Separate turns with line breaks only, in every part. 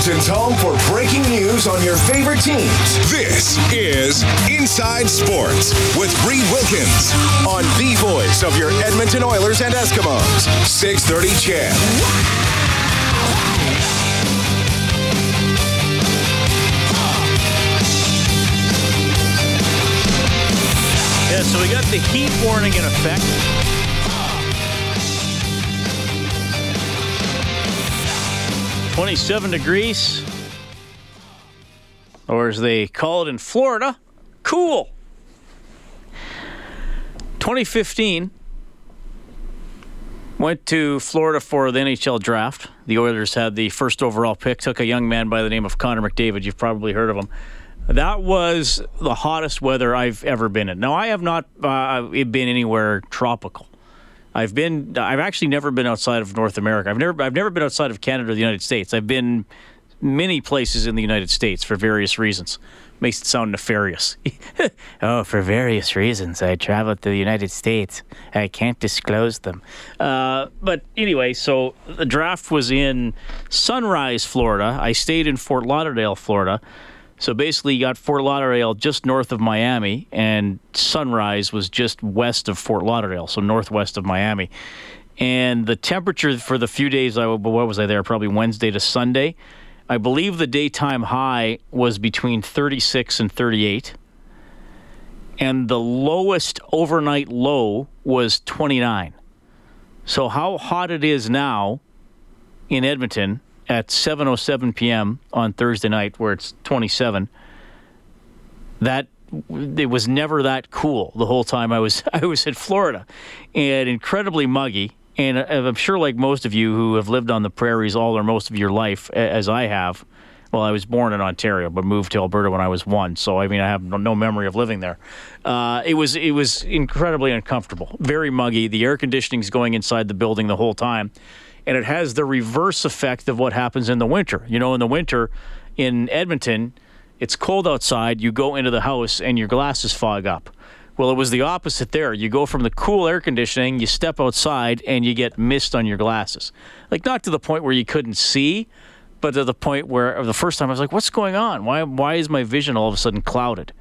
Edmonton's home for breaking news on your favorite teams. This is Inside Sports with Reed Wilkins on the voice of your Edmonton Oilers and Eskimos. 630 CHED.
Yeah, so we got the heat warning in effect. Twenty-seven degrees, or as they call it in Florida, cool. 2015 went to Florida for the NHL draft. The Oilers had the first overall pick, took a young man by the name of Connor McDavid. You've probably heard of him. That was the hottest weather I've ever been in. Now I have not uh, been anywhere tropical. I've been. I've actually never been outside of North America. I've never. I've never been outside of Canada or the United States. I've been many places in the United States for various reasons. Makes it sound nefarious. oh, for various reasons, I traveled to the United States. I can't disclose them. Uh, but anyway, so the draft was in Sunrise, Florida. I stayed in Fort Lauderdale, Florida. So basically, you got Fort Lauderdale just north of Miami, and Sunrise was just west of Fort Lauderdale, so northwest of Miami. And the temperature for the few days I what was I there? Probably Wednesday to Sunday. I believe the daytime high was between 36 and 38, and the lowest overnight low was 29. So how hot it is now in Edmonton at 7:07 p.m. on Thursday night, where it's 27. That it was never that cool the whole time I was I was in Florida, and incredibly muggy. And I'm sure, like most of you who have lived on the prairies all or most of your life, as I have. Well, I was born in Ontario, but moved to Alberta when I was one. So, I mean, I have no memory of living there. Uh, it was it was incredibly uncomfortable, very muggy. The air conditioning's going inside the building the whole time and it has the reverse effect of what happens in the winter. You know, in the winter in Edmonton, it's cold outside. You go into the house and your glasses fog up. Well, it was the opposite there. You go from the cool air conditioning, you step outside, and you get mist on your glasses. Like, not to the point where you couldn't see, but to the point where the first time I was like, what's going on? Why, why is my vision all of a sudden clouded?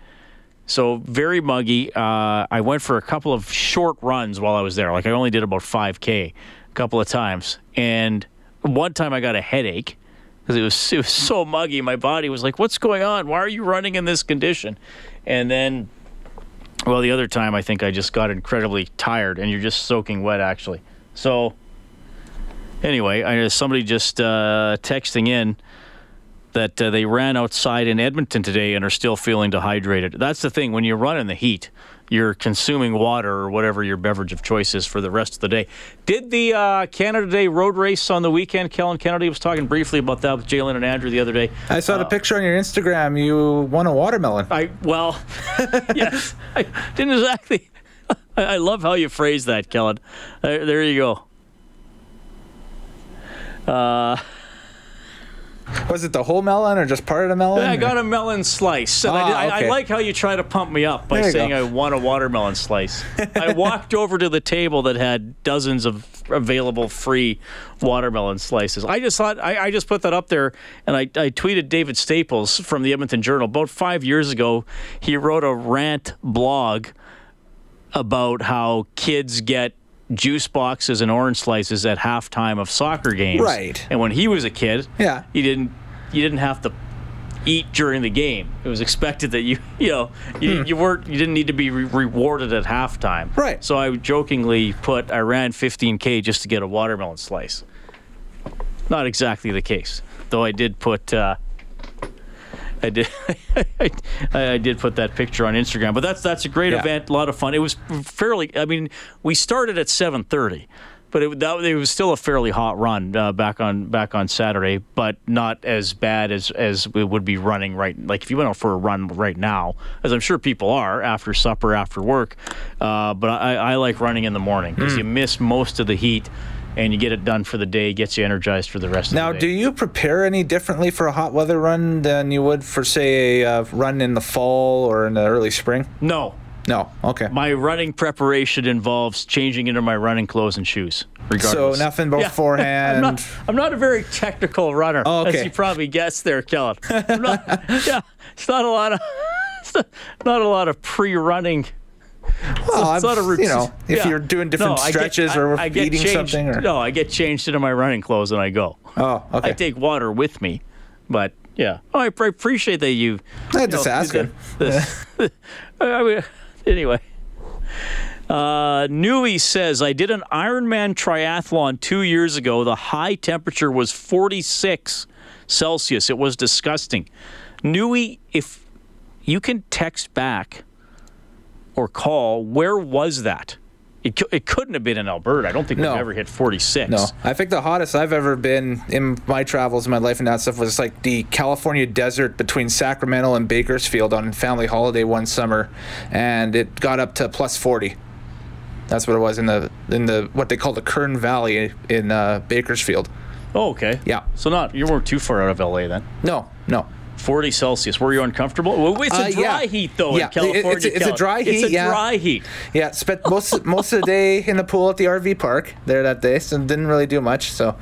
So, very muggy. Uh, I went for a couple of short runs while I was there. Like, I only did about 5K a couple of times. And one time I got a headache because it was, it was so muggy. My body was like, what's going on? Why are you running in this condition? And then, well, the other time I think I just got incredibly tired and you're just soaking wet, actually. So, anyway, I, know somebody just uh, texting in that uh, they ran outside in Edmonton today and are still feeling dehydrated. That's the thing when you run in the heat you're consuming water or whatever your beverage of choice is for the rest of the day. Did the uh, Canada Day road race on the weekend? Kellen Kennedy was talking briefly about that with Jalen and Andrew the other day.
I saw the
Uh,
picture on your Instagram. You won a watermelon.
I well, yes, I didn't exactly. I, I love how you phrase that, Kellen. Uh, there you go. Uh,
Was it the whole melon or just part of the melon?
I got a melon slice. And I, did-
Ah,
I, I like how you try to pump me up by saying
go.
I want a watermelon slice. I walked over to the table that had dozens of available free watermelon slices. I just thought I, I just put that up there, and I, I tweeted David Staples from the Edmonton Journal about five years ago. He wrote a rant blog about how kids get juice boxes and orange slices at halftime of soccer games.
Right.
And when he was a kid,
Yeah.
you didn't you didn't have to eat during the game. It was expected that you you know you, you weren't you didn't need to be re- rewarded at halftime.
Right.
So I jokingly put I ran 15k just to get a watermelon slice. Not exactly the case. Though I did put. Uh, I did. I, I did put that picture on Instagram, but that's that's a great
Yeah.
event, a lot of fun. It was fairly. I mean, we started at seven thirty, but it, that, it was still a fairly hot run uh, back on back on Saturday, but not as bad as as it would be running right. Like if you went out for a run right now, as I'm sure people are after supper, after work. Uh, but I, I like running in the morning because you miss most of the heat. And you get it done for the day, gets you energized for the rest
Now,
of the day.
Now, do you prepare any differently for a hot weather run than you would for, say, a uh, run in the fall or in the early spring?
no,
No. Okay.
My running preparation involves changing into my running clothes and shoes. Regardless.
So nothing
Yeah.
beforehand.
I'm not, I'm not a very technical runner,
Oh,
as you probably guessed there, Kellen. I'm not, yeah, it's not a lot of not a lot of pre-running.
Well,
it's not a routine.
you know, if
Yeah.
you're doing different
No, I get-
stretches
I-
or
I
eating
changed-
something, or
no, I get changed into my running clothes and I go.
oh, okay.
I take water with me, but yeah, oh, I I appreciate that you.
I
you
just
know,
asking.
this- I mean, anyway. Uh, Nui says, I did an Ironman triathlon two years ago. The high temperature was 46 Celsius. It was disgusting. Nui, if you can text back or call, where was that? It, it couldn't have been in Alberta. I don't think
No.
we've ever hit 46.
No, I think the hottest I've ever been in my travels, in my life, and that stuff was like the California desert between Sacramento and Bakersfield on family holiday one summer, and it got up to plus forty. That's what it was in the in the what they call the Kern Valley in uh, Bakersfield.
Oh, okay.
Yeah.
So not you weren't too far out of LA then.
No, no.
40 Celsius. Were you uncomfortable? Well, it's a
Uh,
dry
yeah.
heat though
Yeah,
in California.
it's a- it's a dry
It's
heat,
a
yeah.
dry heat.
Yeah, spent most most of the day in the pool at the RV park there that day, so didn't really do much. So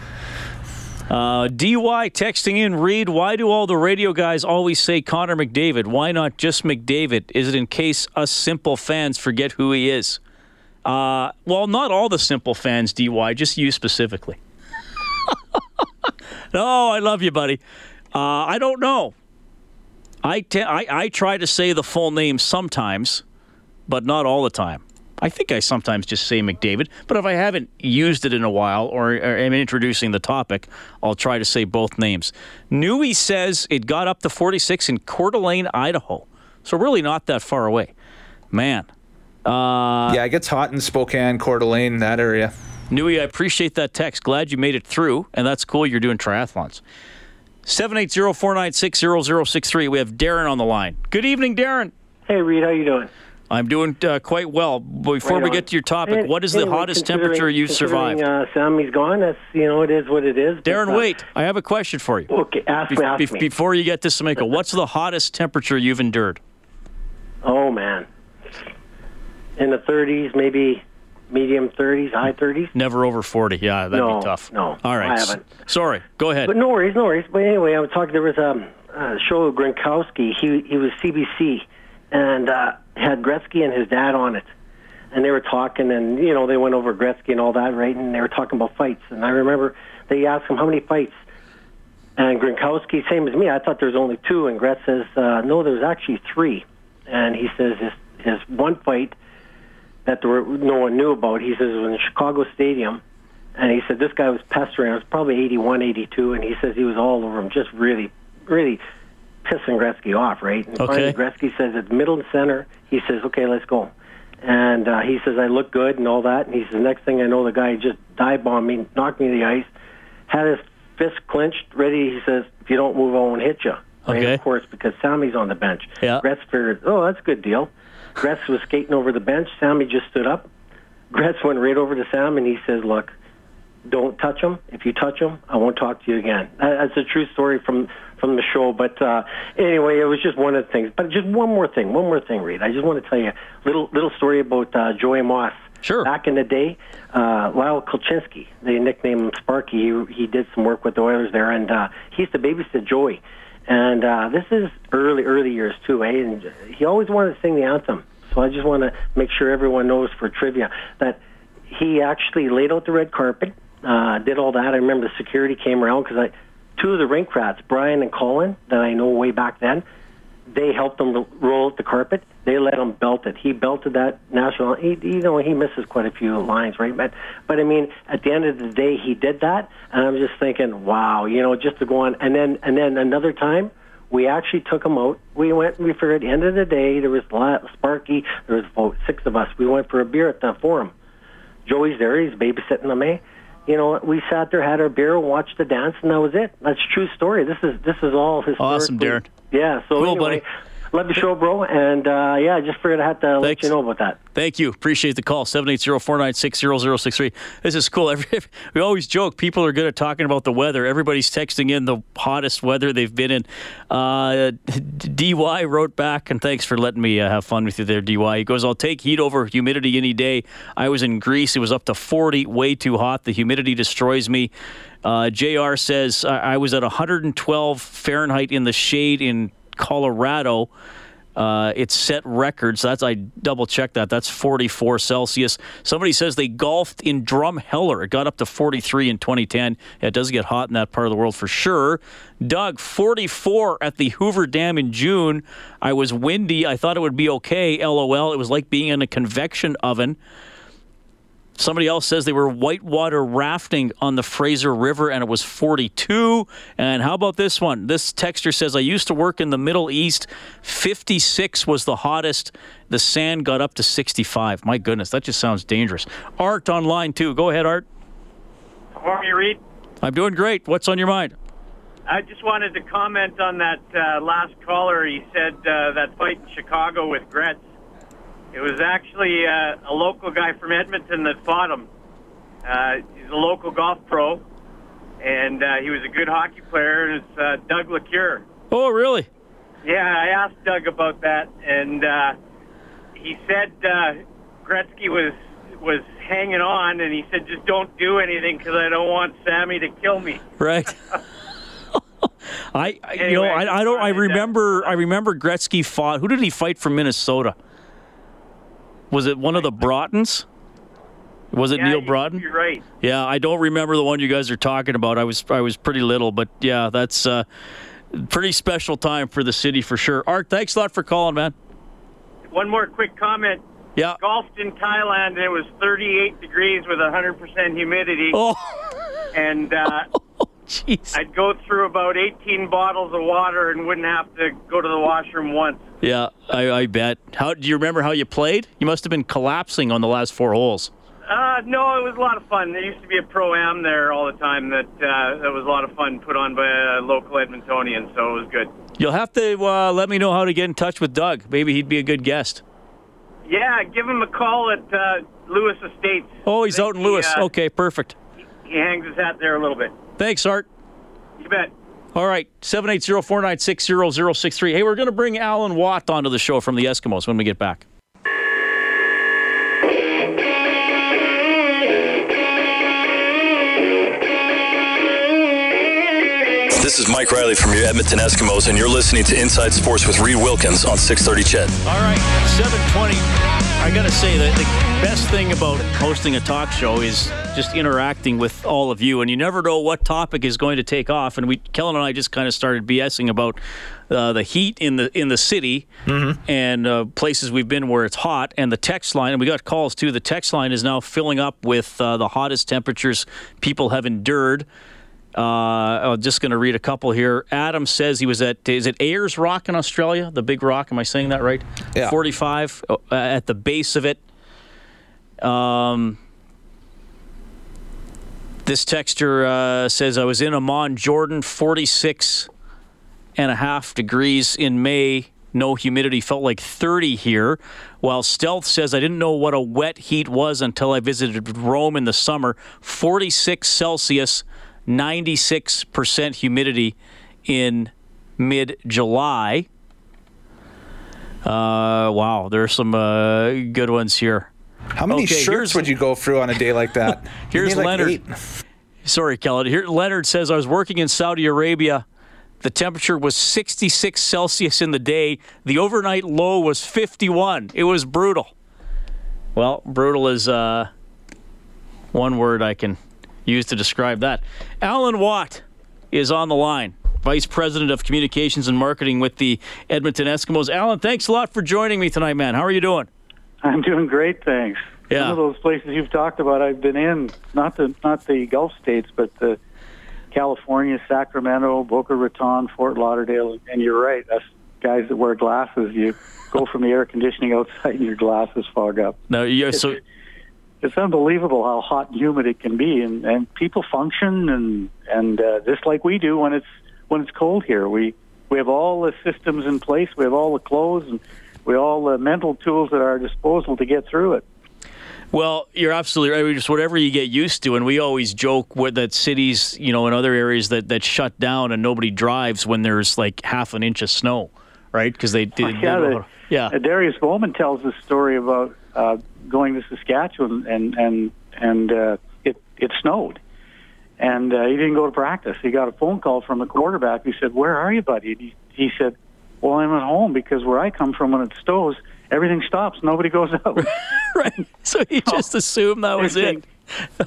Uh, DY texting in, Reed, why do all the radio guys always say Connor McDavid? Why not just McDavid? Is it in case us simple fans forget who he is? Uh, well, not all the simple fans, DY, just you specifically. no, I love you, buddy. Uh, I don't know. I, te- I, I try to say the full name sometimes, but not all the time. I think I sometimes just say McDavid, but if I haven't used it in a while or, or am introducing the topic, I'll try to say both names. Nui says it got up to 46 in Coeur d'Alene, Idaho. So really not that far away. Man. Uh,
yeah, it gets hot in Spokane, Coeur d'Alene, that area.
Nui, I appreciate that text. Glad you made it through, and that's cool you're doing triathlons. 780-496-0063. We have Darren on the line. Good evening, Darren.
Hey, Reed, how you doing?
I'm doing uh, quite well. Before
Right
we get to your topic,
Hey,
what is the hottest temperature you've survived?
Uh, Sammy's gone. That's you know it is what it is. but,
Darren,
uh,
wait. I have a question for you.
Okay, ask
Be-
me. Ask
be-
me.
before you get to Samiko, what's the hottest temperature you've endured?
oh man, in the 30s, maybe medium 30s, high 30s.
Never over 40. Yeah, that'd
No,
be tough.
no,
All right.
I haven't.
Sorry. Go ahead.
But no worries, no worries. But anyway, I was talking. There was um, a show of Gronkowski. He he was CBC, and uh, had Gretzky and his dad on it, and they were talking, and you know they went over Gretzky and all that, right? And they were talking about fights, and I remember they asked him how many fights, and Gronkowski, same as me, I thought there was only two, and Gretz says uh, no, there was actually three, and he says his his one fight that there were, no one knew about. He says it was in Chicago Stadium. And he said this guy was pestering. It was probably 81, 82, and he says he was all over him, just really, really pissing Gretzky off, right? And
Okay.
finally Gretzky says at middle and center, he says, okay, let's go. And uh, he says, I look good and all that. And he says, next thing I know, the guy just dive bombed me, knocked me to the ice, had his fist clenched, ready. He says, if you don't move, I won't hit you. Right?
Okay.
Of course, because Sammy's on the bench.
Yeah.
Gretz figured, oh, that's a good deal. Gretz was skating over the bench. Sammy just stood up. Gretz went right over to Sam and he says, look, don't touch him. If you touch him, I won't talk to you again. That's a true story from from the show. But uh, anyway, it was just one of the things. But just one more thing, one more thing, Reed. I just want to tell you a little little story about uh, Joey Moss.
Sure.
Back in the day, uh, Lyle Kolchinsky, they nicknamed him Sparky. He, he did some work with the Oilers there, and uh, he used to babysit Joey. And uh, this is early, early years too, eh? And he always wanted to sing the anthem. So I just want to make sure everyone knows for trivia that he actually laid out the red carpet, uh, did all that. I remember the security came around because I, two of the rink rats, Brian and Colin, that I know way back then, they helped him roll the carpet. They let him belt it. He belted that national. He, you know, he misses quite a few lines, right? But, but I mean, at the end of the day, he did that, and I'm just thinking, wow, you know, just to go on. And then, and then another time, we actually took him out. We went. We figured, at the end of the day, there was Sparky. There was about six of us. We went for a beer at the forum. Joey's there. He's babysitting the May you know, we sat there, had our beer, watched the dance, and that was it. That's true story. This is this is all historic.
Awesome, Darren.
Yeah. So
cool,
anyway,
buddy.
Love the show, bro. And uh, yeah, I just figured I had to let you know about that.
Thank you. Appreciate the call. 780-496-0063. This is cool. Every, we always joke people are good at talking about the weather. Everybody's texting in the hottest weather they've been in. Uh, DY wrote back, and thanks for letting me uh, have fun with you there, DY. He goes, I'll take heat over humidity any day. I was in Greece. It was up to 40, way too hot. The humidity destroys me. Uh, JR says, I, I was at 112 Fahrenheit in the shade in Colorado. Uh, it set records. That's I double checked that. That's 44 Celsius. Somebody says they golfed in Drumheller. It got up to 43 in 2010. Yeah, it does get hot in that part of the world for sure. Doug, 44 at the Hoover Dam in June. I was windy. I thought it would be okay. LOL. It was like being in a convection oven. Somebody else says they were whitewater rafting on the Fraser River and it was 42. And how about this one? This texter says, I used to work in the Middle East. 56 was the hottest. The sand got up to 65. My goodness, that just sounds dangerous. Art online too. Go ahead, Art.
How are you, Reed?
I'm doing great. What's on your mind?
I just wanted to comment on that uh, last caller. He said uh, that fight in Chicago with Gretz. It was actually uh, a local guy from Edmonton that fought him. Uh, he's a local golf pro, and uh, he was a good hockey player, and it's uh, Doug Lecuyer.
Oh, really?
Yeah, I asked Doug about that, and uh, he said uh, Gretzky was was hanging on, and he said, "Just don't do anything because I don't want Sammy to kill me."
Right. I, I you know I, I don't I
I-
remember I remember Gretzky fought who did he fight from Minnesota? Was it one of the Brotens? Was it
Yeah, Neal
Broten?
You're right.
Yeah, I don't remember the one you guys are talking about. I was I was pretty little, but yeah, that's a pretty special time for the city for sure. Art, thanks a lot for calling, man.
One more quick comment.
Yeah.
golfed in Thailand and it was 38 degrees with 100% humidity.
Oh,
And uh,
jeez.
I'd go through about 18 bottles of water and wouldn't have to go to the washroom once.
Yeah, I, I bet. How do you remember how you played? You must have been collapsing on the last four holes.
Uh, no, it was a lot of fun. There used to be a pro am there all the time that uh, that was a lot of fun put on by a local Edmontonian, so it was good.
You'll have to uh, let me know how to get in touch with Doug. Maybe he'd be a good guest.
Yeah, give him a call at uh, Lewis Estates.
Oh, he's out in
think he,
Lewis.
uh,
Okay, perfect.
He hangs his hat there a little bit.
Thanks, Art.
You bet.
All right, 780-496-0063. Hey, we're going to bring Alan Watt onto the show from the Eskimos when we get back.
This is Mike Riley from your Edmonton Eskimos, and you're listening to Inside Sports with Reed Wilkins on 630 CHED.
All right, 720. I got to say that the best thing about hosting a talk show is just interacting with all of you, and you never know what topic is going to take off. And we, Kellen and I, just kind of started BSing about uh, the heat in the in the city and uh, places we've been where it's hot, and the text line. And we got calls too. The text line is now filling up with uh, the hottest temperatures people have endured. Uh, I'm just going to read a couple here. Adam says he was at is it Ayers Rock in Australia, the big rock? Am I saying that right?
Yeah.
45 uh, at the base of it. Um, this texter uh, says I was in Amman, Jordan, 46 and a half degrees in May. No humidity, felt like 30 here. While Stealth says I didn't know what a wet heat was until I visited Rome in the summer. 46 Celsius, 96% humidity in mid July. Uh, wow, there's some uh, good ones here.
How many
Okay,
shirts would you go through on a day like that?
Here's
like
Leonard.
eight.
Sorry, Kellen. Here, Leonard says I was working in Saudi Arabia. The temperature was 66 Celsius in the day. The overnight low was 51. It was brutal. Well, brutal is uh, one word I can use to describe that. Alan Watt is on the line. Vice President of Communications and Marketing with the Edmonton Eskimos. Alan, thanks a lot for joining me tonight, man. How are you doing?
I'm doing great, thanks.
Yeah.
Some of those places you've talked about, I've been in. Not the not the Gulf states, but the California, Sacramento, Boca Raton, Fort Lauderdale, and you're right. Us guys that wear glasses, you go from the air conditioning outside, and your glasses fog up.
No, yeah. So
It's unbelievable how hot and humid it can be, and and people function and and uh, just like we do when it's when it's cold here. We we have all the systems in place. We have all the clothes and we all the mental tools at our disposal to get through it.
Well, you're absolutely right. Just whatever you get used to, and we always joke with that cities, you know, in other areas that, that shut down and nobody drives when there's like half an inch of snow, right? Because they, they,
Oh, yeah,
they
the,
yeah.
Uh, Darius Bowman tells this story about uh, going to Saskatchewan and and and uh, it it snowed, and uh, he didn't go to practice. He got a phone call from the quarterback. He said, "Where are you, buddy?" And he, he said, "Well, I'm at home because where I come from, when it snows, everything stops. Nobody goes out."
right. So he just assumed that was it.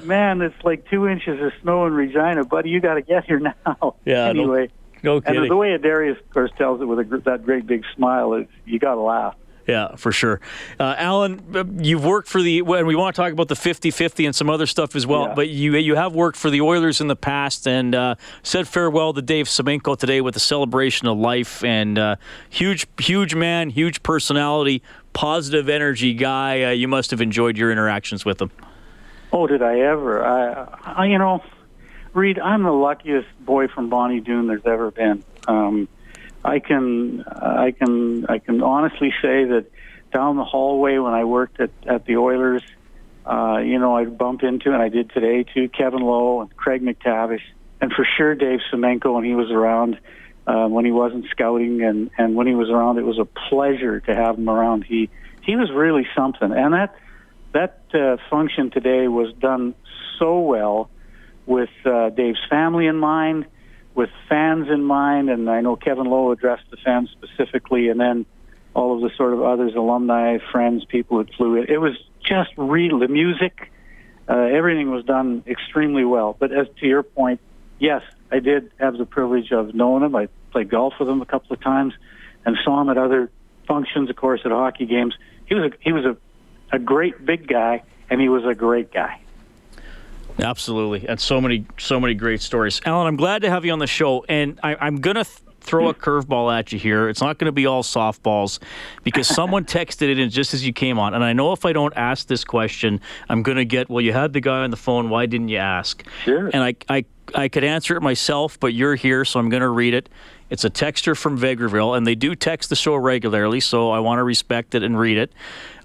Man, it's like two inches of snow in Regina, buddy. You got to get here now.
Yeah, no-
Anyway,
No
and
kidding.
the way Darius, of course, tells it with a, gr- that great big smile, is you got to laugh.
Yeah, for sure. Uh, Alan, uh, you've worked for the, and we want to talk about the 50 50 and some other stuff as well,
Yeah.
but you you have worked for the Oilers in the past and uh, said farewell to Dave Semenko today with a celebration of life. And uh, huge, huge man, huge personality, positive energy guy. Uh, you must have enjoyed your interactions with him.
Oh, did I ever? I, I you know, Reed, I'm the luckiest boy from Bonnie Doon there's ever been. Um, I can, I can, I can honestly say that down the hallway when I worked at at the Oilers, uh, you know, I'd bump into, and I did today too, Kevin Lowe and Craig MacTavish, and for sure Dave Semenko when he was around. Uh, when he wasn't scouting and and when he was around, it was a pleasure to have him around. He he was really something, and that that uh, function today was done so well with uh, Dave's family in mind, with fans in mind, and I know Kevin Lowe addressed the fans specifically, and then all of the sort of others, alumni, friends, people that flew in. It was just real. The music, uh, everything was done extremely well. But as to your point, yes, I did have the privilege of knowing him. I played golf with him a couple of times, and saw him at other functions, of course, at hockey games. He was a, he was a, a great big guy, and he was a great guy.
Absolutely, and so many, so many great stories. Alan, I'm glad to have you on the show, and I, I'm gonna th- throw a curveball at you here. It's not going to be all softballs because someone texted it in just as you came on, and I know if I don't ask this question, I'm going to get, well, you had the guy on the phone. Why didn't you ask?
Sure.
And I, I, I could answer it myself, but you're here, so I'm going to read it. It's a texture from Vegreville, and they do text the show regularly, so I want to respect it and read it.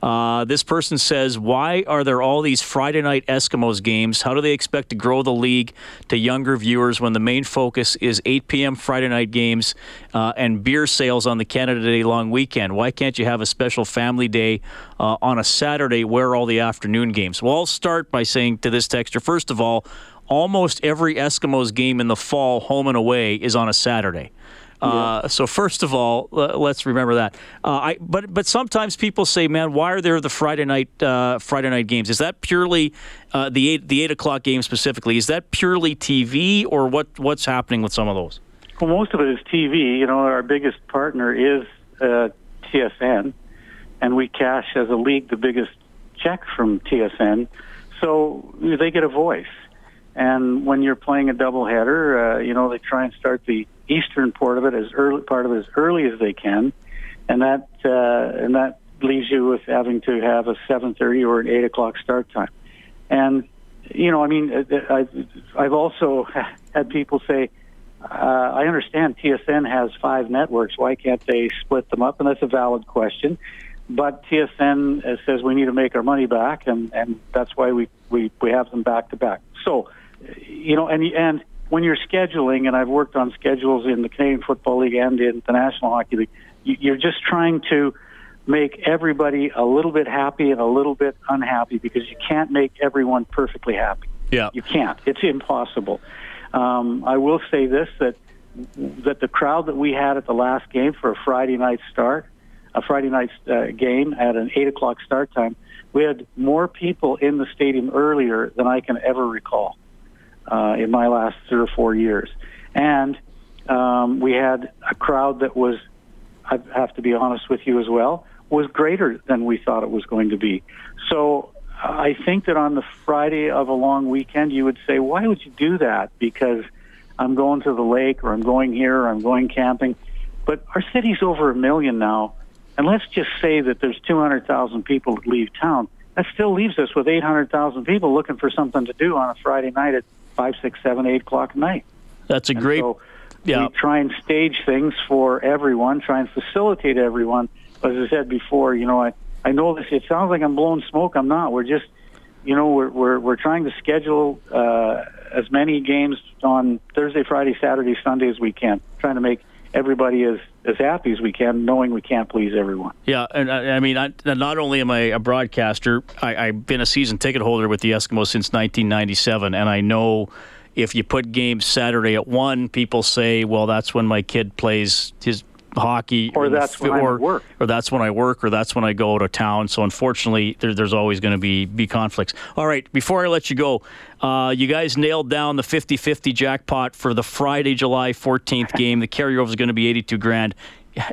Uh, this person says, Why are there all these Friday night Eskimos games? How do they expect to grow the league to younger viewers when the main focus is 8 p.m. Friday night games uh, and beer sales on the Canada Day long weekend? Why can't you have a special family day uh, on a Saturday where all the afternoon games? Well, I'll start by saying to this texture, first of all, almost every Eskimos game in the fall, home and away, is on a Saturday. Uh, so first of all, l- let's remember that. Uh, I but but sometimes people say, "Man, why are there the Friday night uh, Friday night games? Is that purely uh, the eight the eight o'clock game specifically? Is that purely TV or what what's happening with some of those?"
Well, most of it is TV. You know, our biggest partner is uh, TSN, and we cash as a league the biggest check from TSN, so they get a voice. And when you're playing a doubleheader, uh, you know they try and start the eastern part of it as early part of it as early as they can, and that uh, and that leaves you with having to have a 7:30 or an 8 o'clock start time. And you know, I mean, uh, I've, I've also had people say, uh, I understand TSN has five networks. Why can't they split them up? And that's a valid question. But TSN uh, says we need to make our money back, and, and that's why we, we, we have them back to back. So, you know, and and when you're scheduling, and I've worked on schedules in the Canadian Football League and in the National Hockey League, you- you're just trying to make everybody a little bit happy and a little bit unhappy because you can't make everyone perfectly happy.
Yeah.
You can't. It's impossible. Um, I will say this that that the crowd that we had at the last game for a Friday night start, a Friday night uh, game at an eight o'clock start time, we had more people in the stadium earlier than I can ever recall uh, in my last three or four years, and Um, we had a crowd that was, I have to be honest with you as well, was greater than we thought it was going to be. So I think that on the Friday of a long weekend, you would say, why would you do that? Because I'm going to the lake or I'm going here or I'm going camping. But our city's over a million now. And let's just say that there's 200,000 people that leave town. That still leaves us with 800,000 people looking for something to do on a Friday night at 5, 6, 7, 8 o'clock at night.
That's a
And
great.
so
yeah.
we try and stage things for everyone, try and facilitate everyone. But as I said before, you know, I, I know this. It sounds like I'm blowing smoke. I'm not. We're just, you know, we're we're we're trying to schedule uh, as many games on Thursday, Friday, Saturday, Sunday as we can, trying to make everybody as as happy as we can, knowing we can't please everyone.
Yeah, and I, I mean, I, not only am I a broadcaster, I, I've been a season ticket holder with the Eskimos since 1997, and I know if you put games Saturday at one, people say, "Well, that's when my kid plays his hockey,"
Or that's when
or,
work.
or that's when I work, or that's when I go to town. So unfortunately, there, there's always going to be be conflicts. All right, before I let you go, uh, you guys nailed down the 50-50 jackpot for the Friday, July 14th game. The carryover is going to be 82 grand.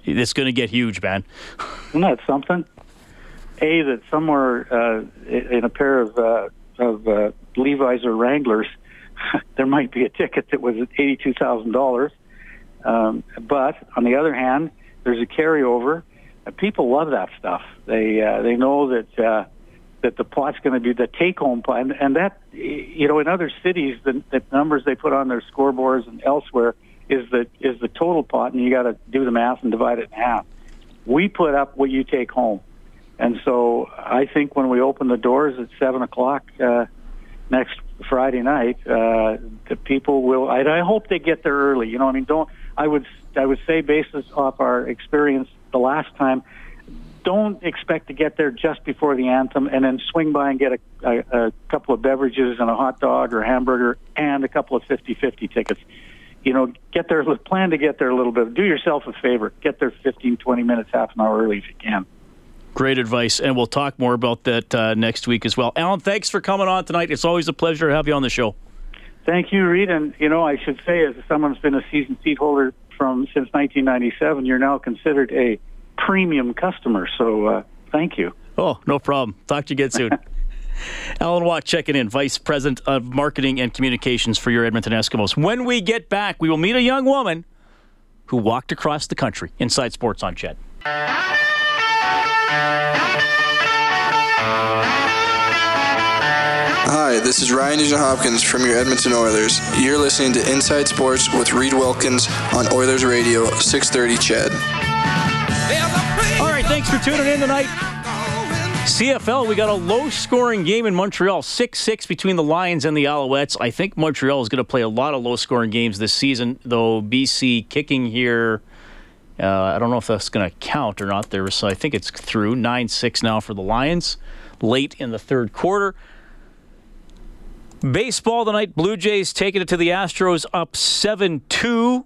It's going to get huge, man.
Isn't that something? A that somewhere uh, in a pair of uh, of uh, Levi's or Wranglers, there might be a ticket that was eighty two thousand dollars. Um, but on the other hand, there's a carryover. Uh, people love that stuff. They uh, they know that uh, that the pot's going to be the take home pot, and, and that you know in other cities the, the numbers they put on their scoreboards and elsewhere is the is the total pot, and you got to do the math and divide it in half. We put up what you take home. And so I think when we open the doors at seven o'clock uh, next Friday night, uh, the people will. I, I hope they get there early. You know, I mean, don't. I would I would say, basis off our experience the last time, don't expect to get there just before the anthem and then swing by and get a, a, a couple of beverages and a hot dog or hamburger and a couple of 50-50 tickets. You know, get there. Plan to get there a little bit. Do yourself a favor. Get there 15, 20 minutes, half an hour early if you can.
Great advice, and we'll talk more about that uh, next week as well. Alan, thanks for coming on tonight. It's always a pleasure to have you on the show.
Thank you, Reed. And you know, I should say, as someone who's been a season seat holder from since 1997, you're now considered a premium customer. So, uh, thank you.
Oh, no problem. Talk to you again soon. Alan Watt checking in, Vice President of Marketing and Communications for your Edmonton Eskimos. When we get back, we will meet a young woman who walked across the country. Inside Sports on CHED.
Hi, this is Ryan Nugent Hopkins from your Edmonton Oilers. You're listening to Inside Sports with Reed Wilkins on Oilers Radio, 630 CHED.
All right, thanks for tuning in tonight. CFL, we got a low scoring game in Montreal, 6 6 between the Lions and the Alouettes. I think Montreal is going to play a lot of low scoring games this season, though BC kicking here. Uh, I don't know if that's going to count or not there, so I think it's through 9 6 now for the Lions late in the third quarter. Baseball tonight, Blue Jays taking it to the Astros up 7 2.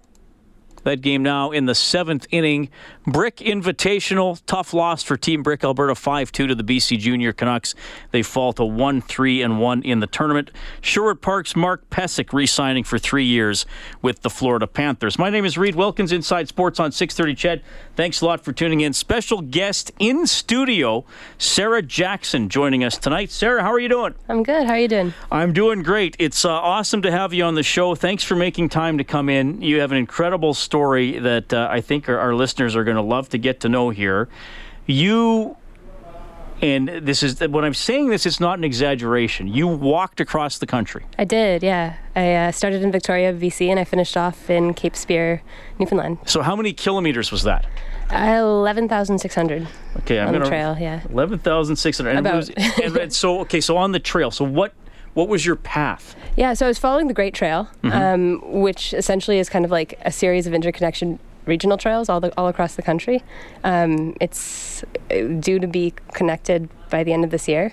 That game now in the seventh inning. Brick Invitational, tough loss for Team Brick Alberta 5 2 to the BC Junior Canucks. They fall to 1 3 and 1 in the tournament. Sherwood Park's Mark Pysyk re signing for three years with the Florida Panthers. My name is Reed Wilkins, Inside Sports on 630 Ched. Thanks a lot for tuning in. Special guest in studio, Sarah Jackson, joining us tonight. Sarah, how are you doing?
I'm good. How are you doing?
I'm doing great. It's uh, awesome to have you on the show. Thanks for making time to come in. You have an incredible story that uh, I think our, our listeners are going to love to get to know here. You, and this is when I'm saying this, it's not an exaggeration. You walked across the country.
I did, yeah. I uh, started in Victoria, BC, and I finished off in Cape Spear, Newfoundland.
So, how many kilometers was that?
Uh, 11,600
Okay, I'm
on the
gonna
trail, yeah.
eleven thousand six hundred.
About.
and, and so, okay, so on the trail. So, what what was your path?
Yeah, so I was following the Great Trail,
Mhm.
um, which essentially is kind of like a series of interconnection regional trails all, the, all across the country. Um, it's uh, due to be connected by the end of this year.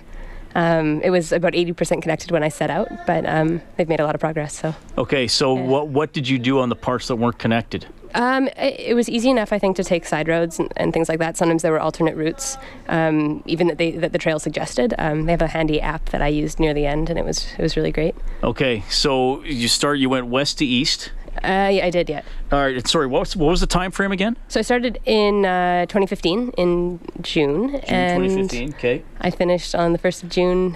Um, it was about 80% connected when I set out, but um, they've made a lot of progress. So
Okay, so what what did you do on the parts that weren't connected?
Um, it, it was easy enough, I think, to take side roads and, and things like that. Sometimes there were alternate routes, um, even that they that the trail suggested. Um, they have a handy app that I used near the end, and it was it was really great.
Okay, so you start. You went west to east.
Uh, yeah, I did. Yeah.
All right. Sorry. What was, what was the time frame again?
So I started in uh, 2015 in June,
June
and
2015. Okay.
I finished on the first of June,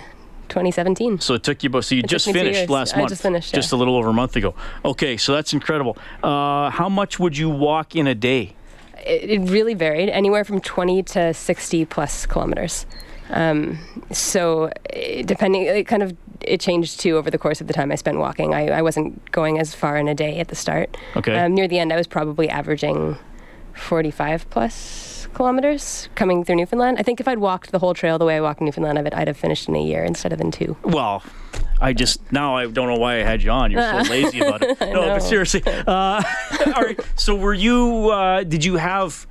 2017.
So it took you about. So you
It
just finished last
I just finished,
Just
yeah.
a little over a month ago. Okay. So that's incredible. Uh, how much would you walk in a day?
It, it really varied, anywhere from 20 to 60 plus kilometers. Um, so eh, depending, it kind of it changed too over the course of the time I spent walking. I, I wasn't going as far in a day at the start.
Okay.
Um, near the end, I was probably averaging 45 plus kilometers coming through Newfoundland. I think if I'd walked the whole trail the way I walked Newfoundland, I'd, I'd have finished in a year instead of in two.
Well, I just now I don't know why I had you on. You're so lazy about it. No, but seriously. Uh, all right. So were you? Uh, did you have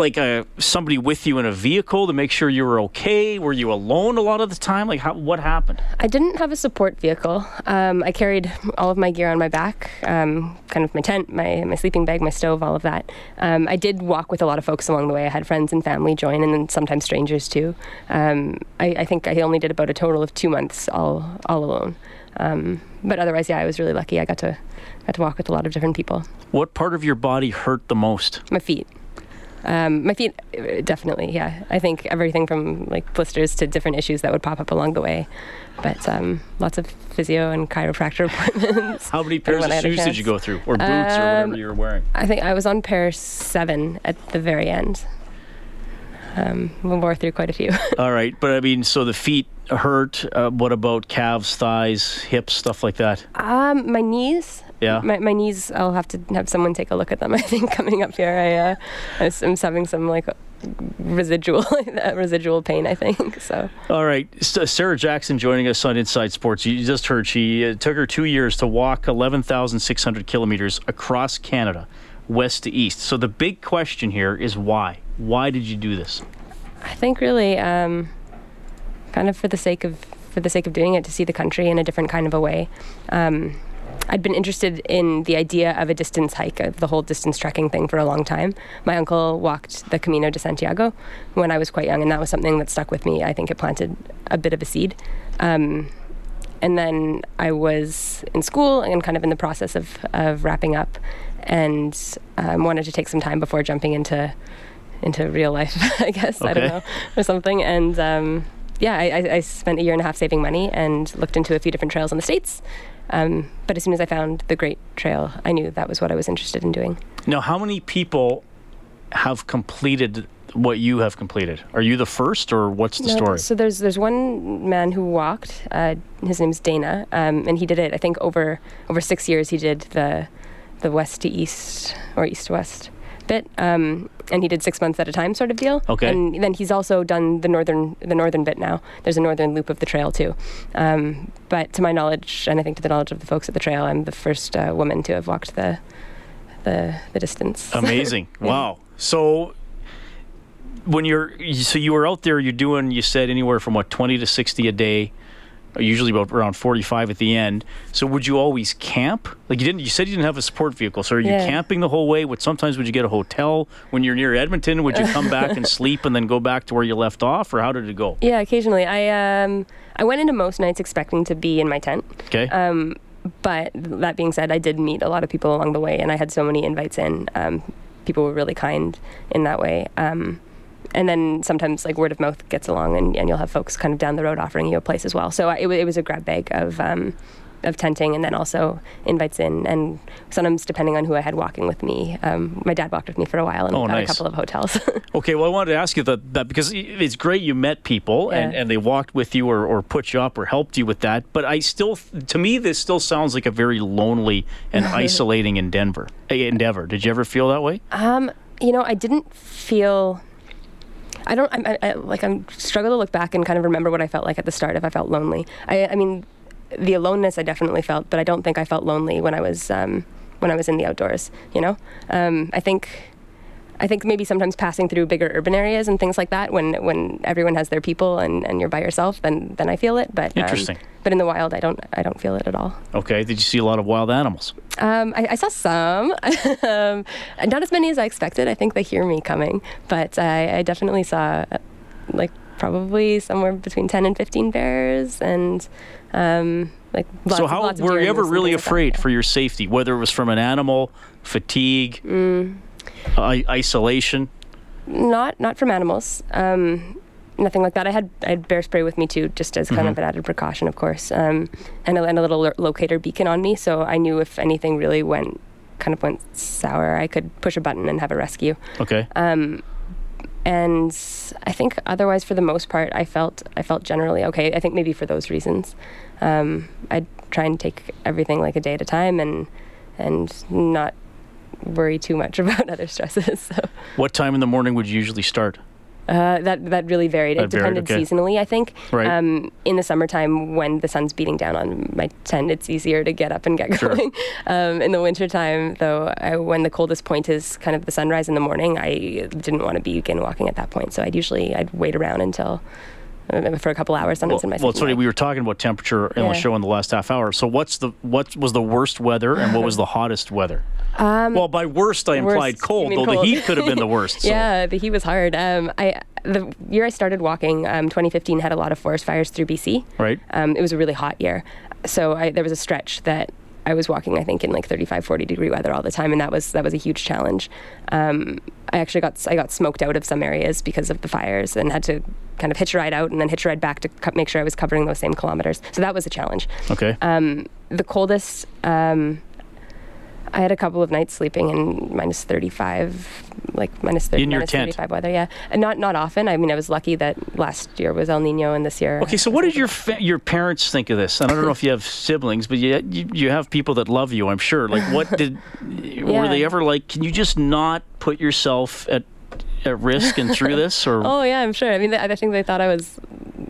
like a somebody with you in a vehicle to make sure you were okay? Were you alone a lot of the time? Like how, what happened?
I didn't have a support vehicle. Um, I carried all of my gear on my back, um, kind of my tent, my, my sleeping bag, my stove, all of that. Um, I did walk with a lot of folks along the way. I had friends and family join, and then sometimes strangers too. Um, I, I think I only did about a total of two months all all alone. Um, but otherwise, yeah, I was really lucky. I got to got to walk with a lot of different people.
What part of your body hurt the most?
My feet. Um, my feet, definitely, yeah. I think everything from like blisters to different issues that would pop up along the way. But um, lots of physio and chiropractor appointments.
How many pairs of
I had a
shoes did you go through, or boots, or whatever
Um,
you were wearing?
I think I was on pair seven at the very end. Um, we wore through quite a few.
All right, but I mean, so the feet hurt. Uh, what about calves, thighs, hips, stuff like that?
um, my knees.
Yeah.
My, my knees. I'll have to have someone take a look at them. I think coming up here, I uh, I was- I'm having some like residual residual pain. I think so.
All right, S- Sarah Jackson joining us on Inside Sports. You just heard she it took her two years to walk 11,600 kilometers across Canada, west to east. So the big question here is why? Why did you do this?
I think really, um, kind of for the sake of for the sake of doing it, to see the country in a different kind of a way. Um, I'd been interested in the idea of a distance hike, of the whole distance trekking thing for a long time. My uncle walked the Camino de Santiago when I was quite young, and that was something that stuck with me. I think it planted a bit of a seed. Um, and then I was in school and kind of in the process of, of wrapping up, and um, wanted to take some time before jumping into into real life, I guess. I don't know, or something. And um, yeah, I, I- I spent a year and a half saving money and looked into a few different trails in the States. Um, but as soon as I found the Great Trail, I knew that was what I was interested in doing.
Now, how many people have completed what you have completed? Are you the first, or what's the
No,
story?
So there's there's one man who walked. Uh, his name's Dana, um, and he did it. I think over over six years. He did the the west to east or east to west bit, um, and he did six months at a time, sort of deal.
Okay.
And then he's also done the northern the northern bit now. There's a northern loop of the trail too. Um, but to my knowledge, and I think to the knowledge of the folks at the trail, I'm the first uh, woman to have walked the the the distance.
Amazing! Wow. So when you're so you were out there, you're doing you said anywhere from what 20 to 60 a day. Usually about around 45 at the end. So would you always camp? Like you didn't. You said you didn't have a support vehicle. So are you
Yeah.
camping the whole way? Would sometimes would you get a hotel when you're near Edmonton? Would you come back and sleep and then go back to where you left off, or how did it go?
Yeah, occasionally. I um I went into most nights expecting to be in my tent.
Okay.
Um, but that being said, I did meet a lot of people along the way, and I had so many invites in. Um, people were really kind in that way. Um, and then sometimes like word of mouth gets along, and, and you'll have folks kind of down the road offering you a place as well. So I, it, wa- it was a grab bag of um, of tenting, and then also invites in, and sometimes depending on who I had walking with me. Um, my dad walked with me for a while, and
Oh,
got
nice.
a couple of hotels.
Okay, well, I wanted to ask you that, that because it's great you met people and,
Yeah.
and they walked with you or, or put you up or helped you with that. But I still, to me, this still sounds like a very lonely and isolating in Denver eh, endeavor. Did you ever feel that way?
Um, you know, I didn't feel. I don't. I, I, like. I'm struggle to look back and kind of remember what I felt like at the start. If I felt lonely, I. I mean, the aloneness I definitely felt, but I don't think I felt lonely when I was um, when I was in the outdoors. You know, um, I think. I think maybe sometimes passing through bigger urban areas and things like that, when when everyone has their people and, and you're by yourself, then then I feel it. But um,
Interesting.
but in the wild, I don't. I don't feel it at all.
Okay, did you see a lot of wild animals?
Um, I, I saw some, um, not as many as I expected. I think they hear me coming, but I, I definitely saw like probably somewhere between 10 and 15 bears and um, like lots
so how
lots of
were you ever really
like that,
afraid
yeah.
for your safety, whether it was from an animal, fatigue,
Mm.
I- isolation?
Not not from animals. Um, nothing like that. I had I had bear spray with me too, just as kind
Mhm.
of an added precaution, of course, um, and, a, and a little lo- locator beacon on me, so I knew if anything really went kind of went sour, I could push a button and have a rescue.
Okay.
Um, and I think otherwise, for the most part, I felt I felt generally okay. I think maybe for those reasons, um, I'd try and take everything like a day at a time and and not worry too much about other stresses. So.
What time in the morning would you usually start?
Uh, that that really varied.
That
it
varied,
depended
okay.
seasonally, I think.
Right.
Um, in the summertime, when the sun's beating down on my tent, it's easier to get up and get
Sure.
going. Um, in the wintertime, though, I, when the coldest point is kind of the sunrise in the morning, I didn't want to begin walking at that point. So I'd usually I'd wait around until for a couple hours, sometimes
Well,
in my
well, it's funny. We were talking about temperature in
Yeah.
the show in the last half hour. So what's the what was the worst weather and what was the hottest weather?
Um,
well, by worst I implied
Worst, you
cold, though the heat could have been the worst. So.
yeah, the heat was hard. Um, I the year I started walking, um, 2015 had a lot of forest fires through BC.
Right.
Um, it was a really hot year, so I, there was a stretch that I was walking, I think, in like 35, 40 degree weather all the time, and that was that was a huge challenge. Um, I actually got I got smoked out of some areas because of the fires, and had to kind of hitch a ride out and then hitch a ride back to co- make sure I was covering those same kilometers. So that was a challenge.
Okay.
Um, the coldest, um, I had a couple of nights sleeping in minus 35, like minus 30,
In your
minus
tent?
35 weather. Yeah, and not not often. I mean, I was lucky that last year was El Nino and this year.
Okay, so what did your fa- your parents think of this? And I don't know if you have siblings, but you, you you have people that love you, I'm sure. Like, what did were they ever like? Can you just not put yourself at at risk and through this? Or
Oh yeah, I'm sure. I mean, I think they thought I was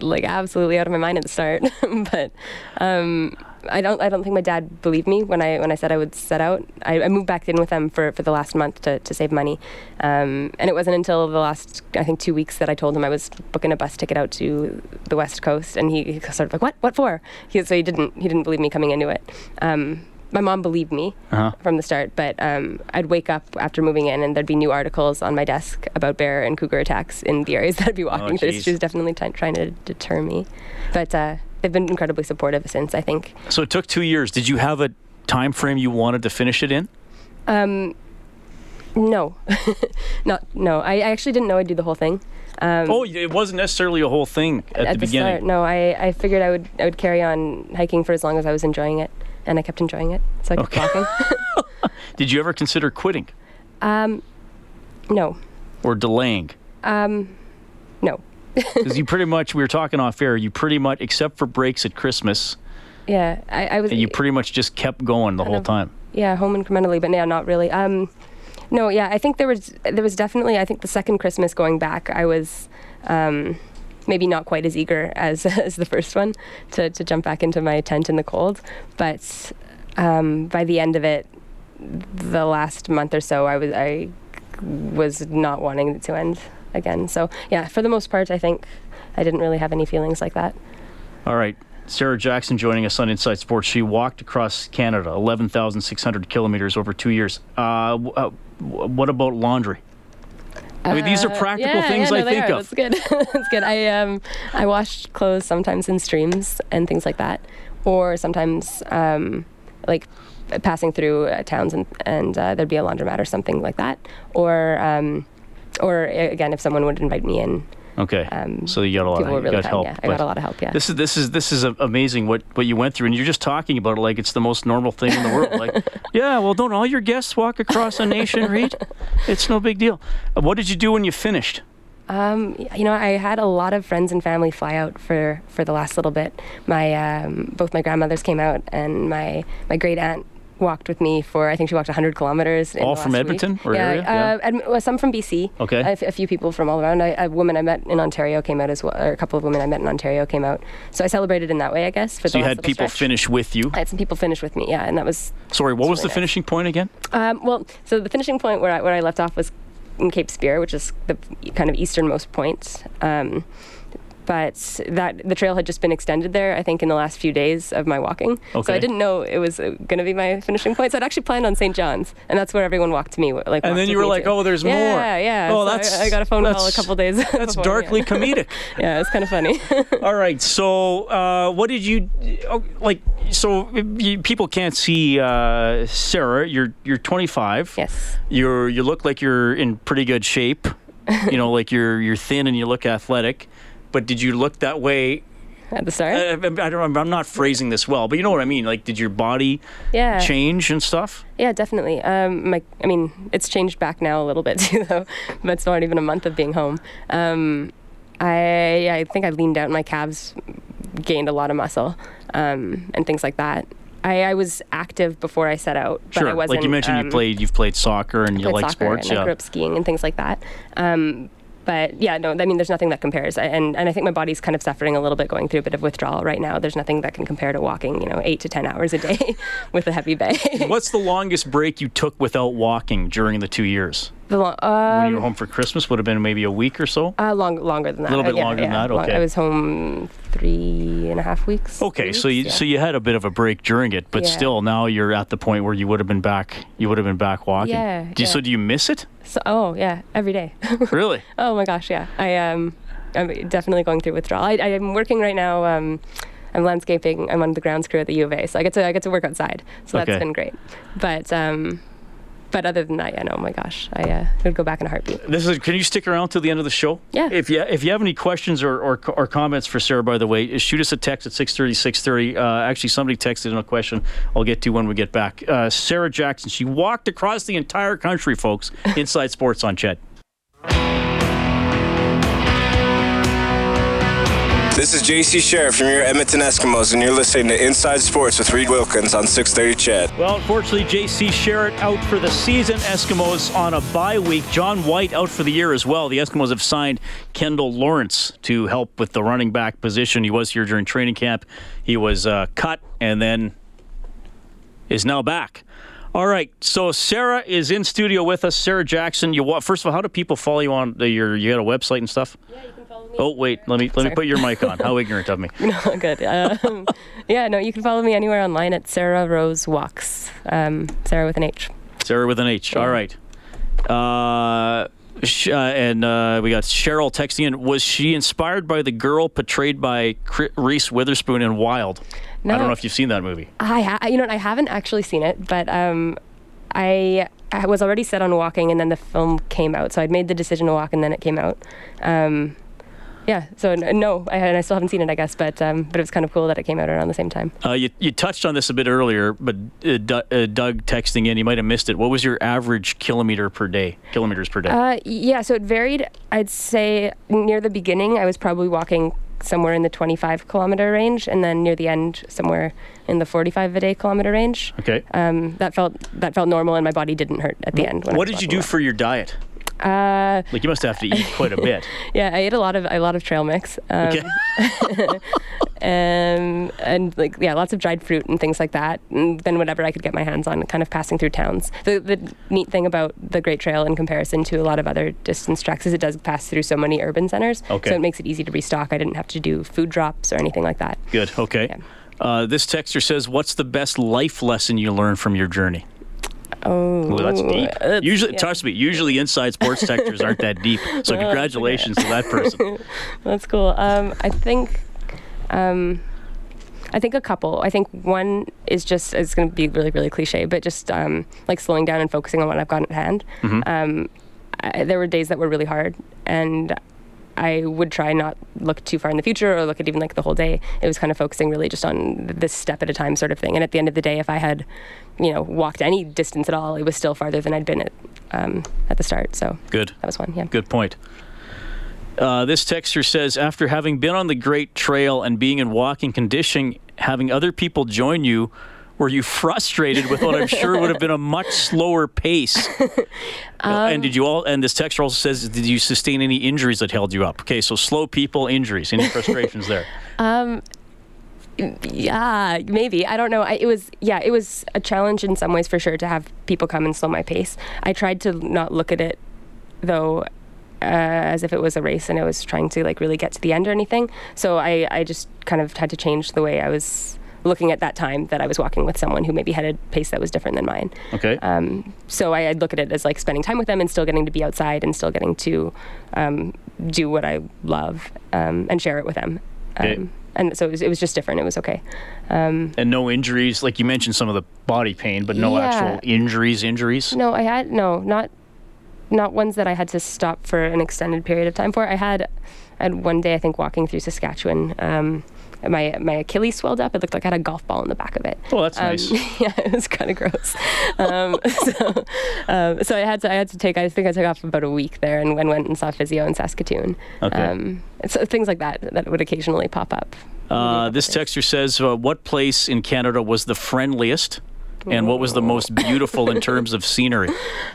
like absolutely out of my mind at the start, but um, I don't. I don't think my dad believed me when I when I said I would set out. I, I moved back in with them for, for the last month to, to save money, um, and it wasn't until the last I think two weeks that I told him I was booking a bus ticket out to the west coast, and he, he sort of like, "What? What for?" He, so he didn't he didn't believe me coming into it. Um, my mom believed me
Uh-huh.
from the start, but um, I'd wake up after moving in and there'd be new articles on my desk about bear and cougar attacks in the areas that I'd be walking through. She was definitely t- trying to deter me. But uh, they've been incredibly supportive since, I think.
so it took two years. Did you have a time frame you wanted to finish it in?
Um, no, not no. I, I actually didn't know I'd do the whole thing. Um,
oh, it wasn't necessarily a whole thing at, the, beginning.
start, no. I, I figured I would I would carry on hiking for as long as I was enjoying it, and I kept enjoying it, so I kept
Okay.
walking.
Did you ever consider quitting
um, no,
or delaying?
um, no.
Because you pretty much, we were talking off air. You pretty much, except for breaks at Christmas,
Yeah, I, I was.
and you pretty much just kept going the whole
of-
time.
Yeah, home incrementally, but yeah, not really. Um, no, yeah, I think there was there was definitely. I think the second Christmas going back, I was um, maybe not quite as eager as as the first one to to jump back into my tent in the cold, but um, by the end of it, the last month or so, I was I was not wanting it to end again. So yeah, for the most part, I think I didn't really have any feelings like that.
All right. Sarah Jackson joining us on Inside Sports. She walked across Canada, 11,600 kilometers over two years. Uh, w- uh, w- what about laundry? I mean, these are
Uh,
practical
yeah,
things
yeah,
I
no, they
think
are.
of.
That's good. That's good. I um I wash clothes sometimes in streams and things like that, or sometimes um like passing through uh, towns and and uh, there'd be a laundromat or something like that, or um or uh, again if someone would invite me in.
Okay.
Um,
so you got a lot
people
of
really
got help.
yeah. I got a lot of help, yeah.
This is this is this is amazing what what you went through, and you're just talking about it like it's the most normal thing in the world. Like, yeah, well, don't all your guests walk across a nation, Reed? It's no big deal. Uh, What did you do when you finished?
Um, you know, I had a lot of friends and family fly out for, for the last little bit. My um, both my grandmothers came out, and my my great aunt walked with me for I think she walked 100 kilometers. in
All
the
from
last week.
Edmonton or
yeah,
area? Yeah.
Uh, Edm- well, some from BC.
Okay.
A, f- a few people from all around. I, a woman I met in Ontario came out as well, or a couple of women I met in Ontario came out. So I celebrated in that way, I guess. For
So
the
you had people
stretch.
finish with you.
I had some people finish with me, yeah, and that was
Sorry, what was
really
the
nice.
finishing point again?
um, well, so the finishing point where I, where I left off was in Cape Spear, which is the kind of easternmost point. Um, but that the trail had just been extended there. I think in the last few days of my walking, so I didn't know it was going to be my finishing point. So I'd actually planned on St. John's, and that's where everyone walked to me. Like,
And then you were like,
to.
"Oh, there's
yeah,
more."
Yeah, yeah.
Oh,
So I-
that's-
I, got a phone call a couple days.
That's
before,
darkly
yeah.
comedic.
yeah, it's kind of funny.
All right. So, uh, what did you oh, like? So, you, people can't see uh, Sarah. You're you're 25.
Yes.
You're you look like you're in pretty good shape. you know, like you're you're thin and you look athletic. But did you look that way?
At the start.
I, I don't. I'm not phrasing this well, but you know what I mean. Like, did your body
Yeah.
change and stuff?
Yeah, definitely. Um, my, I mean, it's changed back now a little bit too, though. But it's not even a month of being home. Um, I, I think I leaned out. My calves gained a lot of muscle um, and things like that. I, I was active before I set out, but I wasn't.
Like you mentioned,
um,
you played. You've played soccer and you
played
like sports.
and I grew up skiing and things like that. Um, but yeah, no, I mean, there's nothing that compares. I, and, and I think my body's kind of suffering a little bit going through a bit of withdrawal right now. There's nothing that can compare to walking, you know, eight to 10 hours a day with a heavy bag.
What's the longest break you took without walking during the two years?
The lo-
when you were
um,
home for Christmas would have been maybe a week or so.
Uh, long, longer than that.
A little bit
Uh, yeah,
longer than
yeah.
that?
Long-
Okay.
I was home three and a half weeks.
Okay,
three
so you
weeks,
so you had a bit of a break during it, but
Yeah.
still now you're at the point where you would have been back. You would have been back walking.
Yeah,
Do you, So do you miss it?
So, oh yeah, every day.
Really?
oh my gosh, yeah. I um, I'm definitely going through withdrawal. I, I am working right now. Um, I'm landscaping. I'm on the grounds crew at the U of A, so I get to I get to work outside. So
Okay.
that's been great. But um, but other than that, yeah, no, my gosh, I uh, would go back in a heartbeat.
This is. Can you stick around till the end of the show?
Yeah.
If you if you have any questions or or, or comments for Sarah, by the way, shoot us a text at 630, 630. Uh, actually, somebody texted in a question. I'll get to when we get back. Uh, Sarah Jackson. She walked across the entire country, folks. Inside Sports on CHED.
This is JC Sherritt from your Edmonton Eskimos, and you're listening to Inside Sports with Reed Wilkins on 630 CHED.
Well, unfortunately, J.C. Sherritt out for the season. Eskimos on a bye week. John White out for the year as well. The Eskimos have signed Kendial Lawrence to help with the running back position. He was here during training camp. He was uh, cut and then is now back. All right, so Sarah is in studio with us. Sarah Jackson. You first of all, how do people follow you on the, your? You got a website and stuff?
Yeah, you can follow me.
Oh wait, let me let me put your mic on. How ignorant of me.
No, good. Um, yeah, no, you can follow me anywhere online at Sarah Rose Walks. Um, Sarah with an H.
Sarah with an H. All right. Uh, sh- uh, and uh, we got Cheryl texting in. Was she inspired by the girl portrayed by Reese Witherspoon in Wild?
No, I
don't know if you've seen that movie.
I, ha- you know, what, I haven't actually seen it, but um, I, I was already set on walking, and then the film came out, so I'd made the decision to walk, and then it came out. Um, yeah, so no, I, and I still haven't seen it, I guess, but um, but it was kind of cool that it came out around the same time.
Uh, you, you touched on this a bit earlier, but uh, Du- uh, Doug texting in, you might have missed it. What was your average kilometer per day? Kilometers per day?
Uh, yeah, so it varied. I'd say near the beginning, I was probably walking somewhere in the 25 kilometer range, and then near the end, somewhere in the 45 a day kilometer range.
okay.
Um, that felt that felt normal, and my body didn't hurt at the end.
What did you do for your diet?
Uh,
Like you must have to eat quite a bit.
yeah, I ate a lot of a lot of trail mix. Um,
Okay.
um, and like yeah, lots of dried fruit and things like that. And then whatever I could get my hands on, kind of passing through towns. The the neat thing about the Great Trail in comparison to a lot of other distance tracks is it does pass through so many urban centers.
Okay.
So it makes it easy to restock. I didn't have to do food drops or anything like that.
Good. Okay. Uh, this texter says, "What's the best life lesson you learned from your journey?"
Oh,
Ooh, that's deep.
that's-
usually,
yeah.
trust me. Usually, inside sports textures aren't that deep. So,
Well,
congratulations to that person.
That's cool. Um, I think, um, I think a couple. I think one is just it's going to be really really cliche, but just um, like slowing down and focusing on what I've got at hand.
Mhm.
Um, I, there were days that were really hard, and I would try not look too far in the future or look at even like the whole day. It was kind of focusing really just on this step at a time sort of thing. And at the end of the day, if I had, you know, walked any distance at all, it was still farther than I'd been at um, at the start. So
Good.
that was one. Yeah.
Good point. Uh, this texter says, after having been on the Great Trail and being in walking condition, having other people join you, were you frustrated with what I'm sure would have been a much slower pace? Uh, and did you all? And this texter also says, did you sustain any injuries that held you up? Okay, so slow people, injuries, any frustrations there?
Um, yeah, maybe. I don't know. I, it was, yeah, it was a challenge in some ways for sure to have people come and slow my pace. I tried to not look at it, though, uh, as if it was a race and I was trying to like really get to the end or anything. So I, I just kind of had to change the way I was looking at that time that I was walking with someone who maybe had a pace that was different than mine.
Okay.
Um, so I, I'd look at it as like spending time with them and still getting to be outside and still getting to um, do what I love um, and share it with them.
Okay.
Um, and so it was, it was just different. It was okay. Um,
and no injuries, like you mentioned some of the body pain, but no
Yeah.
actual injuries. Injuries.
No, I had no, not not ones that I had to stop for an extended period of time for. I had, I had one day I think walking through Saskatchewan. My my Achilles swelled up. It looked like I had a golf ball in the back of it.
Oh, that's
Um,
nice.
yeah, it was kind of gross. Um, so, um, so I had to I had to take. I think I took off about a week there and, and went and saw physio in Saskatoon.
Okay.
Um, so things like that that would occasionally pop up.
Uh, this texter says, uh, "What place in Canada was the friendliest, and what was the most beautiful in terms of scenery?"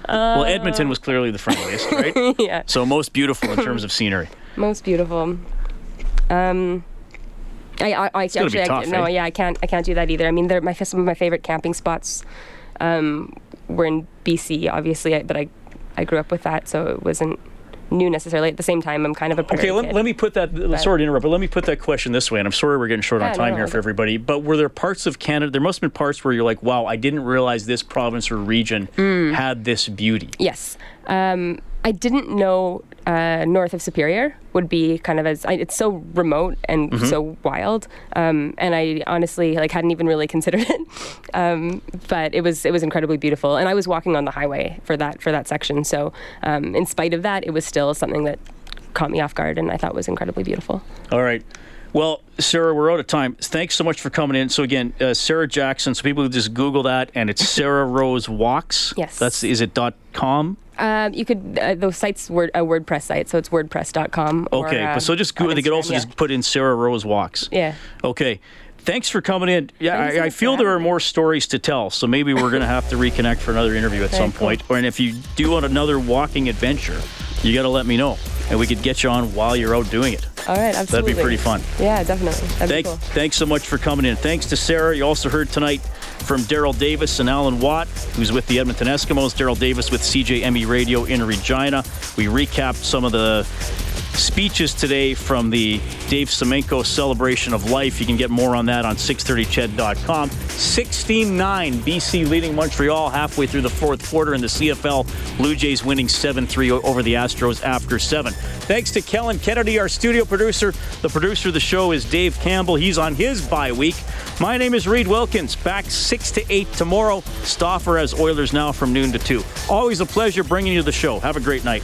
well, Edmonton was clearly the friendliest, right?
Uh, yeah.
So most beautiful in terms of scenery.
Most beautiful. Um, I, I, I actually,
be
I, no,
eh?
yeah, I can't, I can't do that either. I mean, they're my some of my favorite camping spots um, were in BC, obviously, but I, I grew up with that, so it wasn't new necessarily. At the same time, I'm kind of a
Okay, let,
kid.
let me put that. Sorry to interrupt, but let me put that question this way. And I'm sorry we're getting short on time
no,
here
no,
for everybody. But were there parts of Canada? There must have been parts where you're like, "Wow, I didn't realize this province or region
Mm.
had this beauty."
Yes. Um, I didn't know uh, north of Superior would be kind of as I, it's so remote and
Mm-hmm.
Mhm.
so wild, um, and I honestly like hadn't even really considered it. Um, but it was it was incredibly beautiful, and I was walking on the highway for that for that section. So um, in spite of that, it was still something that caught me off guard, and I thought was incredibly beautiful.
All right. Well, Sarah, we're out of time. Thanks so much for coming in. So again, uh, Sarah Jackson. So people just Google that, and it's Sarah Rose Walks.
Yes.
That's is it dot com.
Um, you could uh, those sites word a WordPress site, so it's WordPress.com. or,
Okay,
uh,
but so just Google. They could also
yeah.
just put in Sarah Rose Walks.
Yeah.
Okay. Thanks for coming in. Yeah, I, I feel there are more stories to tell, so maybe we're going to have to reconnect for another interview at
Very
some
cool.
point. Or and if you do want another walking adventure, you got to let me know, and we could get you on while you're out doing it.
All right, absolutely.
That'd be pretty fun.
Yeah, definitely. That'd
Thank,
be cool.
Thanks so much for coming in. Thanks to Sarah. You also heard tonight from Daryl Davis and Alan Watt, who's with the Edmonton Eskimos. Daryl Davis with CJME Radio in Regina. We recapped some of the speeches today from the Dave Semenko celebration of life. You can get more on that on 630ched.com. 16-9 BC leading Montreal halfway through the fourth quarter in the CFL. Blue Jays winning 7-3 over the Astros after 7. Thanks to Kellen Kennedy, our studio producer. The producer of the show is Dave Campbell. He's on his bye week. My name is Reed Wilkins. Back 6 to 8 tomorrow. Stauffer has Oilers now from noon to 2. Always a pleasure bringing you the show. Have a great night.